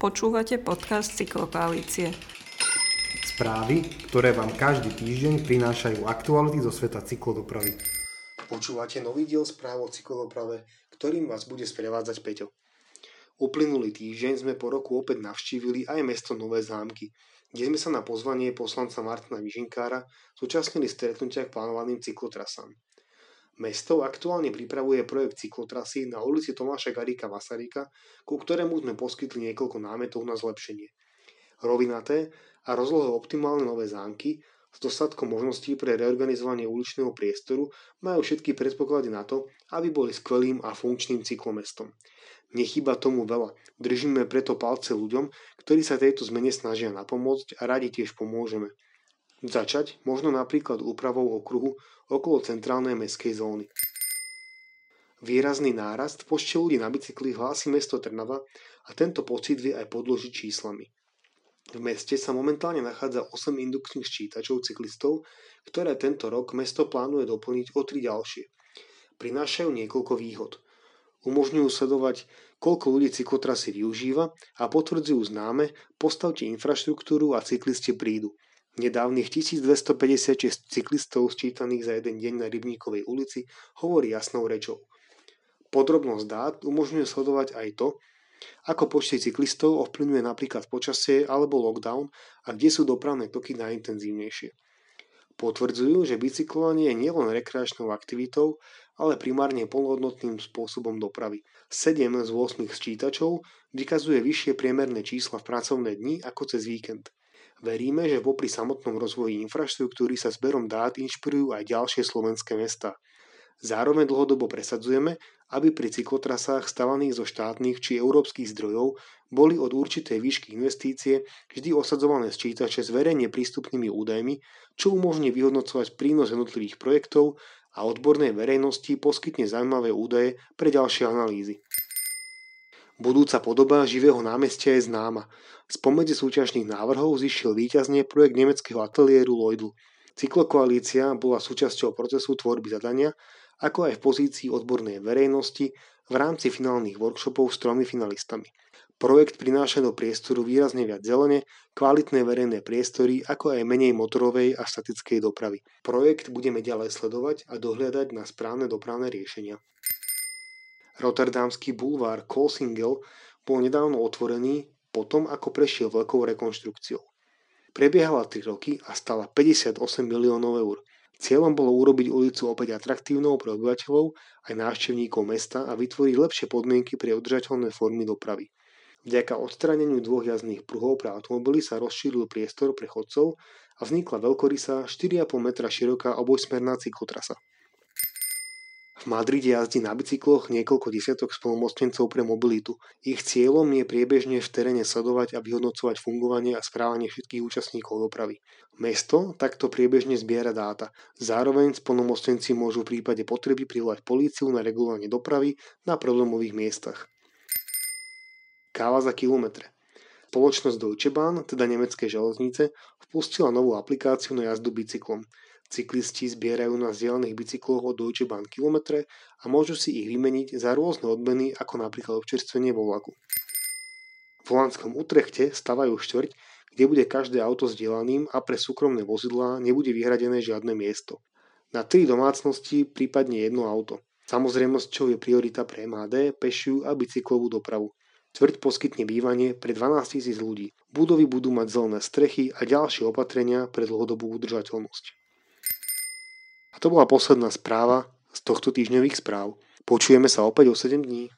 Počúvate podcast Cyklokoalície. Správy, ktoré vám každý týždeň prinášajú aktuality zo sveta cyklodopravy. Počúvate nový diel správ o cyklodoprave, ktorým vás bude sprevádzať Peťo. Uplynulý týždeň sme po roku opäť navštívili aj mesto Nové zámky, kde sme sa na pozvanie poslanca Martina Vyžinkára zúčastnili stretnutia k plánovaným cyklotrasám. Mesto aktuálne pripravuje projekt cyklotrasy na ulici Tomáša Garíka Masaryka, ku ktorému sme poskytli niekoľko námetov na zlepšenie. Rovinaté a rozlohe optimálne nové zámky s dostatkom možností pre reorganizovanie uličného priestoru majú všetky predpoklady na to, aby boli skvelým a funkčným cyklomestom. Nechyba tomu veľa. Držíme preto palce ľuďom, ktorí sa tejto zmene snažia napomôcť a radi tiež pomôžeme. Začať možno napríklad úpravou okruhu okolo centrálnej mestskej zóny. Výrazný nárast v počte ľudí na bicykli hlási mesto Trnava a tento pocit vie aj podložiť číslami. V meste sa momentálne nachádza 8 indukčných ščítačov cyklistov, ktoré tento rok mesto plánuje doplniť o 3 ďalšie. Prinášajú niekoľko výhod. Umožňujú sledovať, koľko ľudí cyklotrasy využíva a potvrdzujú známe, postavte infraštruktúru a cyklisti prídu. Nedávnych 1256 cyklistov sčítaných za jeden deň na Rybníkovej ulici hovorí jasnou rečou. Podrobnosť dát umožňuje sledovať aj to, ako počty cyklistov ovplyvňuje napríklad počasie alebo lockdown a kde sú dopravné toky najintenzívnejšie. Potvrdzujú, že bicyklovanie je nielen rekreačnou aktivitou, ale primárne plnohodnotným spôsobom dopravy. 7 z 8 sčítačov vykazuje vyššie priemerné čísla v pracovné dni ako cez víkend. Veríme, že popri samotnom rozvoji infraštruktúry sa zberom dát inšpirujú aj ďalšie slovenské mesta. Zároveň dlhodobo presadzujeme, aby pri cyklotrasách stavaných zo štátnych či európskych zdrojov boli od určitej výšky investície vždy osadzované sčítače s verejne prístupnými údajmi, čo umožní vyhodnocovať prínos jednotlivých projektov a odbornej verejnosti poskytne zaujímavé údaje pre ďalšie analýzy. Budúca podoba živého námestia je známa. Spomedzi súťažných návrhov zišiel výťazne projekt nemeckého ateliéru Lloydlu. Cyklokoalícia bola súčasťou procesu tvorby zadania, ako aj v pozícii odbornej verejnosti v rámci finálnych workshopov s tromi finalistami. Projekt prináša do priestoru výrazne viac zelene, kvalitné verejné priestory, ako aj menej motorovej a statickej dopravy. Projekt budeme ďalej sledovať a dohľadať na správne dopravné riešenia. Rotterdamský bulvár Koolsingel bol nedávno otvorený potom, ako prešiel veľkou rekonštrukciou. Prebiehala 3 roky a stala 58 miliónov eur. Cieľom bolo urobiť ulicu opäť atraktívnou pre obyvateľov aj návštevníkov mesta a vytvoriť lepšie podmienky pre udržateľné formy dopravy. Vďaka odstráneniu dvoch jazdných pruhov pre automobily sa rozšíril priestor pre chodcov a vznikla veľkorysá 4,5 metra široká obojsmerná cyklotrasa. V Madride jazdí na bicykloch niekoľko desiatok spolumocnencov pre mobilitu. Ich cieľom je priebežne v teréne sledovať a vyhodnocovať fungovanie a správanie všetkých účastníkov dopravy. Mesto takto priebežne zbiera dáta. Zároveň spolumocnenci môžu v prípade potreby privolať políciu na regulovanie dopravy na problémových miestach. Káva za kilometre. Spoločnosť Deutsche Bahn, teda nemecké železnice, vpustila novú aplikáciu na jazdu bicyklom. Cyklisti zbierajú na vzdialených bicykloch od Deutsche Bahn kilometre a môžu si ich vymeniť za rôzne odmeny, ako napríklad občerstvenie vo vlaku. V holandskom Utrechte stavajú štvrť, kde bude každé auto sdielaným a pre súkromné vozidlá nebude vyhradené žiadne miesto. Na tri domácnosti prípadne jedno auto. Samozrejmosťou je priorita pre MHD, pešiu a bicyklovú dopravu. Tvrť poskytne bývanie pre 12 000 ľudí. Budovy budú mať zelené strechy a ďalšie opatrenia pre dlhodobú udržateľnosť. A to bola posledná správa z tohto týždňových správ. Počujeme sa opäť o 7 dní.